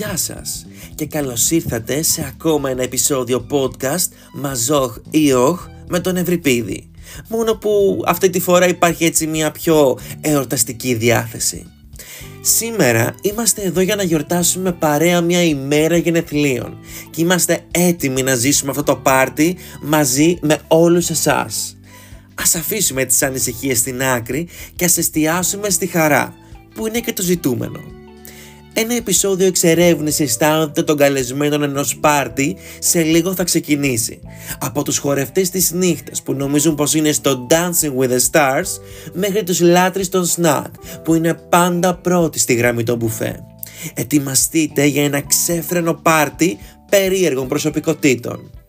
Γεια σας και καλώς ήρθατε σε ακόμα ένα επεισόδιο podcast Μαζόχ ή Όχ με τον Ευρυπίδη. Μόνο που αυτή τη φορά υπάρχει έτσι μια πιο εορταστική διάθεση. Σήμερα είμαστε εδώ για να γιορτάσουμε παρέα μια ημέρα γενεθλίων και είμαστε έτοιμοι να ζήσουμε αυτό το πάρτι μαζί με όλους εσάς. Ας αφήσουμε τις ανησυχίες στην άκρη και ας εστιάσουμε στη χαρά που είναι και το ζητούμενο. Ένα επεισόδιο εξερεύνηση τάοντα των καλεσμένων ενός πάρτι σε λίγο θα ξεκινήσει. Από τους χορευτές της νύχτας που νομίζουν πως είναι στο Dancing with the Stars μέχρι τους λάτρεις των snack που είναι πάντα πρώτοι στη γραμμή των μπουφέ. Ετοιμαστείτε για ένα ξέφρενο πάρτι περίεργων προσωπικότητων.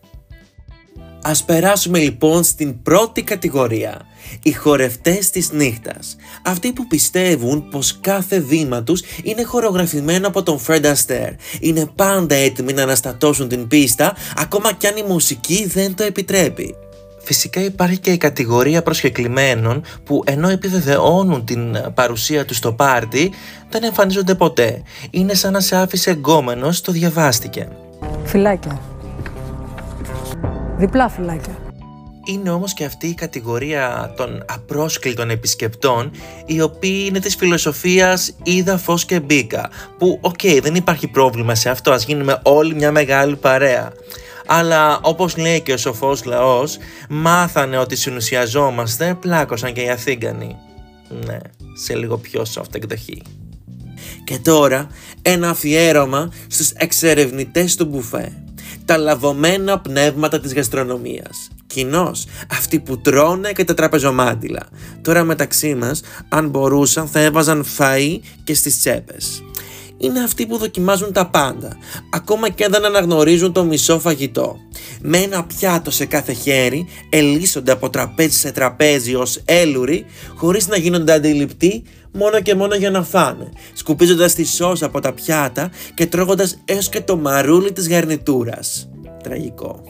Ας περάσουμε λοιπόν στην πρώτη κατηγορία, οι χορευτές της νύχτας. Αυτοί που πιστεύουν πως κάθε βήμα τους είναι χορογραφημένο από τον Fred Astaire. Είναι πάντα έτοιμοι να αναστατώσουν την πίστα, ακόμα κι αν η μουσική δεν το επιτρέπει. Φυσικά υπάρχει και η κατηγορία προσκεκλημένων που ενώ επιβεβαιώνουν την παρουσία τους στο πάρτι, δεν εμφανίζονται ποτέ. Είναι σαν να σε άφησε εγκόμενος, το διαβάστηκε. Φυλάκια. Διπλά φιλάκια. Είναι όμως και αυτή η κατηγορία των απρόσκλητων επισκεπτών οι οποίοι είναι της φιλοσοφίας είδα φως και μπήκα που οκ δεν υπάρχει πρόβλημα σε αυτό ας γίνουμε όλοι μια μεγάλη παρέα. Αλλά όπως λέει και ο σοφός λαός μάθανε ότι συνουσιαζόμαστε πλάκωσαν και οι Αθίγγανοι. Ναι σε λίγο πιο soft εκδοχή. Και τώρα ένα αφιέρωμα στους εξερευνητές του μπουφέ τα λαβωμένα πνεύματα της γαστρονομίας. Κοινώς, αυτοί που τρώνε και τα τραπεζομάντιλα. Τώρα μεταξύ μας, αν μπορούσαν θα έβαζαν φαΐ και στις τσέπες. Είναι αυτοί που δοκιμάζουν τα πάντα, ακόμα και αν δεν αναγνωρίζουν το μισό φαγητό. Με ένα πιάτο σε κάθε χέρι, ελίσσονται από τραπέζι σε τραπέζι ως έλουροι, χωρίς να γίνονται αντιληπτοί μόνο και μόνο για να φάνε, σκουπίζοντας τη σώσα από τα πιάτα και τρώγοντας έως και το μαρούλι της γαρνιτούρας. Τραγικό.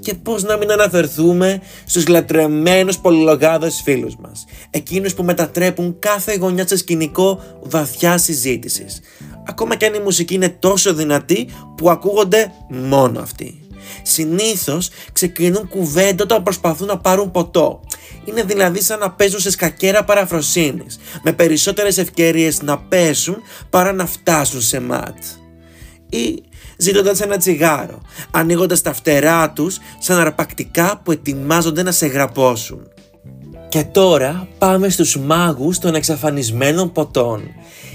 Και πώς να μην αναφερθούμε στους λατρεμένους πολυλογάδες φίλους μας, εκείνους που μετατρέπουν κάθε γωνιά σε σκηνικό βαθιά συζήτησης, ακόμα και αν η μουσική είναι τόσο δυνατή που ακούγονται μόνο αυτοί. Συνήθως ξεκινούν κουβέντα όταν προσπαθούν να πάρουν ποτό είναι δηλαδή σαν να παίζουν σε σκακέρα παραφροσύνης, με περισσότερες ευκαιρίες να πέσουν παρά να φτάσουν σε ματ. Ή ζητώντας ένα τσιγάρο, ανοίγοντας τα φτερά τους σαν αρπακτικά που ετοιμάζονται να σε γραπώσουν. Και τώρα πάμε στους μάγους των εξαφανισμένων ποτών.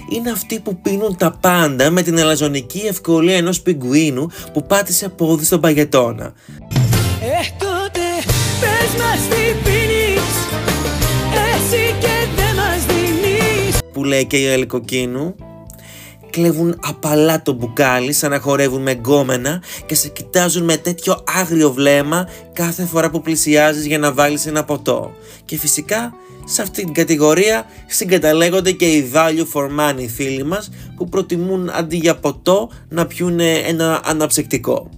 Είναι αυτοί που πίνουν τα πάντα με την ελαζονική ευκολία ενός πιγκουίνου που πάτησε πόδι στον παγετώνα. Ε, τότε πες μας τι που λέει και η Ελικοκίνου κλέβουν απαλά το μπουκάλι σαν να χορεύουν με γκόμενα και σε κοιτάζουν με τέτοιο άγριο βλέμμα κάθε φορά που πλησιάζεις για να βάλεις ένα ποτό. Και φυσικά σε αυτή την κατηγορία συγκαταλέγονται και οι value for money φίλοι μας που προτιμούν αντί για ποτό να πιούν ένα αναψυκτικό.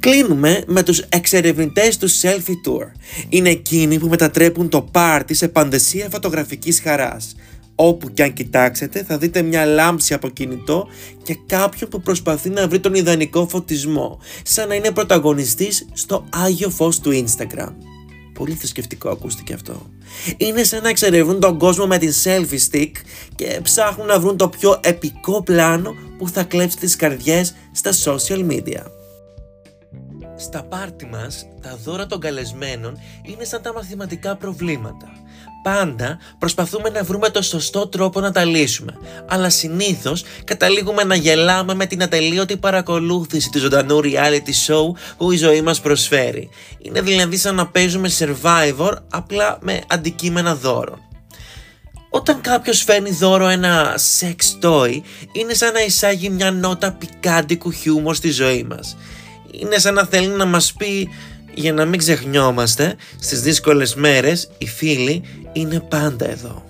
Κλείνουμε με τους εξερευνητές του Selfie Tour. Είναι εκείνοι που μετατρέπουν το πάρτι σε παντεσία φωτογραφικής χαράς. Όπου και αν κοιτάξετε θα δείτε μια λάμψη από κινητό και κάποιον που προσπαθεί να βρει τον ιδανικό φωτισμό, σαν να είναι πρωταγωνιστής στο Άγιο Φως του Instagram. Πολύ θρησκευτικό ακούστηκε αυτό. Είναι σαν να εξερευνούν τον κόσμο με την selfie stick και ψάχνουν να βρουν το πιο επικό πλάνο που θα κλέψει τις καρδιές στα social media. Στα πάρτι μας, τα δώρα των καλεσμένων είναι σαν τα μαθηματικά προβλήματα. Πάντα προσπαθούμε να βρούμε το σωστό τρόπο να τα λύσουμε, αλλά συνήθως καταλήγουμε να γελάμε με την ατελείωτη παρακολούθηση του ζωντανού reality show που η ζωή μας προσφέρει. Είναι δηλαδή σαν να παίζουμε survivor απλά με αντικείμενα δώρων. Όταν κάποιος φέρνει δώρο ένα sex toy, είναι σαν να εισάγει μια νότα πικάντικου χιούμορ στη ζωή μας είναι σαν να θέλει να μας πει για να μην ξεχνιόμαστε στις δύσκολες μέρες οι φίλοι είναι πάντα εδώ.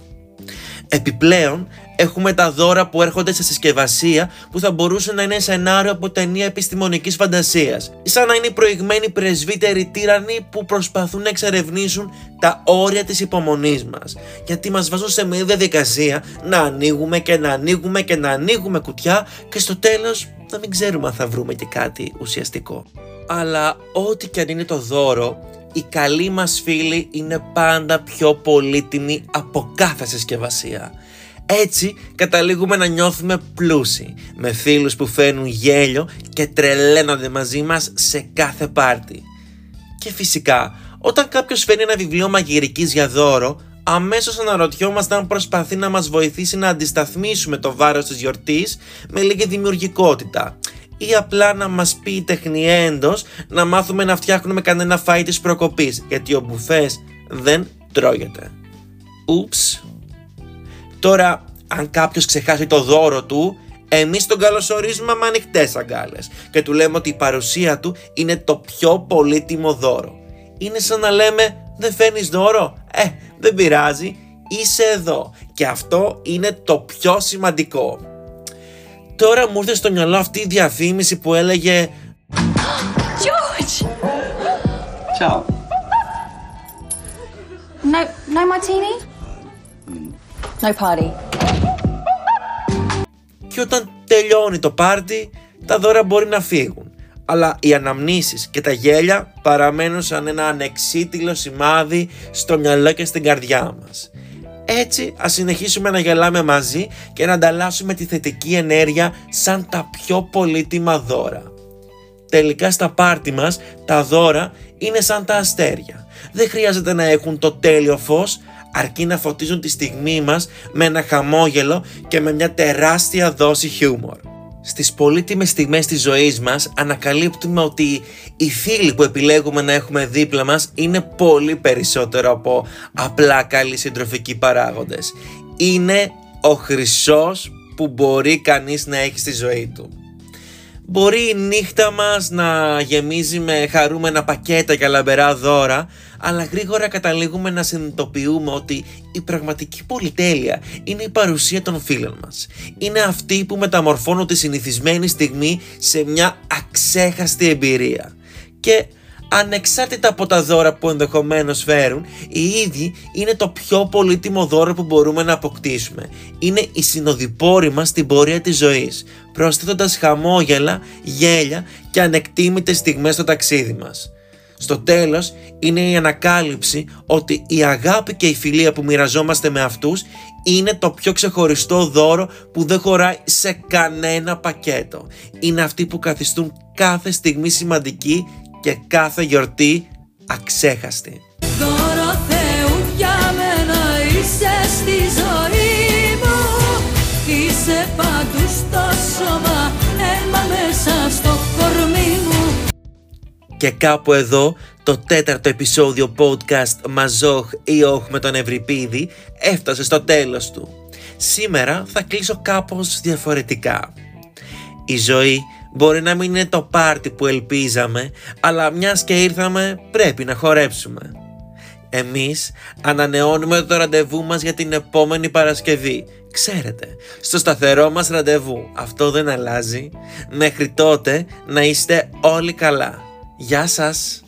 Επιπλέον, έχουμε τα δώρα που έρχονται σε συσκευασία που θα μπορούσε να είναι σενάριο από ταινία επιστημονικής φαντασίας. Σαν να είναι οι προηγμένοι πρεσβύτεροι τύρανοι που προσπαθούν να εξερευνήσουν τα όρια της υπομονής μας. Γιατί μας βάζουν σε μια διαδικασία να ανοίγουμε και να ανοίγουμε και να ανοίγουμε κουτιά και στο τέλος να μην ξέρουμε αν θα βρούμε και κάτι ουσιαστικό. Αλλά ό,τι και αν είναι το δώρο, οι καλοί μας φίλοι είναι πάντα πιο πολύτιμοι από κάθε συσκευασία. Έτσι καταλήγουμε να νιώθουμε πλούσιοι, με φίλους που φέρνουν γέλιο και τρελαίνονται μαζί μας σε κάθε πάρτι. Και φυσικά, όταν κάποιος φέρνει ένα βιβλίο μαγειρικής για δώρο, αμέσως αναρωτιόμαστε αν προσπαθεί να μας βοηθήσει να αντισταθμίσουμε το βάρος της γιορτής με λίγη δημιουργικότητα ή απλά να μας πει τεχνιέντος να μάθουμε να φτιάχνουμε κανένα φάι της προκοπής γιατί ο μπουφές δεν τρώγεται. Ούψ. Τώρα, αν κάποιος ξεχάσει το δώρο του, εμείς τον καλωσορίζουμε με ανοιχτές αγκάλες και του λέμε ότι η παρουσία του είναι το πιο πολύτιμο δώρο. Είναι σαν να λέμε δεν φέρνεις δώρο, ε δεν πειράζει, είσαι εδώ και αυτό είναι το πιο σημαντικό. Τώρα μου ήρθε στο μυαλό αυτή η διαφήμιση που έλεγε George! Ciao. No, no martini? No party. και όταν τελειώνει το πάρτι τα δώρα μπορεί να φύγουν. Αλλά οι αναμνήσεις και τα γέλια παραμένουν σαν ένα ανεξίτηλο σημάδι στο μυαλό και στην καρδιά μας. Έτσι ας συνεχίσουμε να γελάμε μαζί και να ανταλλάσσουμε τη θετική ενέργεια σαν τα πιο πολύτιμα δώρα. Τελικά στα πάρτι μας τα δώρα είναι σαν τα αστέρια. Δεν χρειάζεται να έχουν το τέλειο φως αρκεί να φωτίζουν τη στιγμή μας με ένα χαμόγελο και με μια τεράστια δόση χιούμορ. Στις πολύτιμες στιγμές της ζωής μας ανακαλύπτουμε ότι οι φίλοι που επιλέγουμε να έχουμε δίπλα μας είναι πολύ περισσότερο από απλά καλοί συντροφικοί παράγοντες. Είναι ο χρυσός που μπορεί κανείς να έχει στη ζωή του. Μπορεί η νύχτα μας να γεμίζει με χαρούμενα πακέτα και λαμπερά δώρα, αλλά γρήγορα καταλήγουμε να συνειδητοποιούμε ότι η πραγματική πολυτέλεια είναι η παρουσία των φίλων μας. Είναι αυτοί που μεταμορφώνουν τη συνηθισμένη στιγμή σε μια αξέχαστη εμπειρία. Και ανεξάρτητα από τα δώρα που ενδεχομένως φέρουν, οι ίδιοι είναι το πιο πολύτιμο δώρο που μπορούμε να αποκτήσουμε. Είναι η συνοδοιπόροι μας στην πορεία της ζωής, προσθέτοντας χαμόγελα, γέλια και ανεκτήμητες στιγμές στο ταξίδι μας. Στο τέλος είναι η ανακάλυψη ότι η αγάπη και η φιλία που μοιραζόμαστε με αυτούς είναι το πιο ξεχωριστό δώρο που δεν χωράει σε κανένα πακέτο. Είναι αυτοί που καθιστούν κάθε στιγμή σημαντική και κάθε γιορτή αξέχαστη. Δώρο Θεού για μένα είσαι στη ζωή μου Είσαι παντού στο σώμα, αίμα μέσα στο κορμί μου Και κάπου εδώ το τέταρτο επεισόδιο podcast Μαζόχ ή όχ με τον Ευρυπίδη έφτασε στο τέλος του. Σήμερα θα κλείσω κάπως διαφορετικά. Η ζωή μπορεί να μην είναι το πάρτι που ελπίζαμε, αλλά μιας και ήρθαμε πρέπει να χορέψουμε. Εμείς ανανεώνουμε το ραντεβού μας για την επόμενη Παρασκευή. Ξέρετε, στο σταθερό μας ραντεβού. Αυτό δεν αλλάζει. Μέχρι τότε να είστε όλοι καλά. Γεια σας!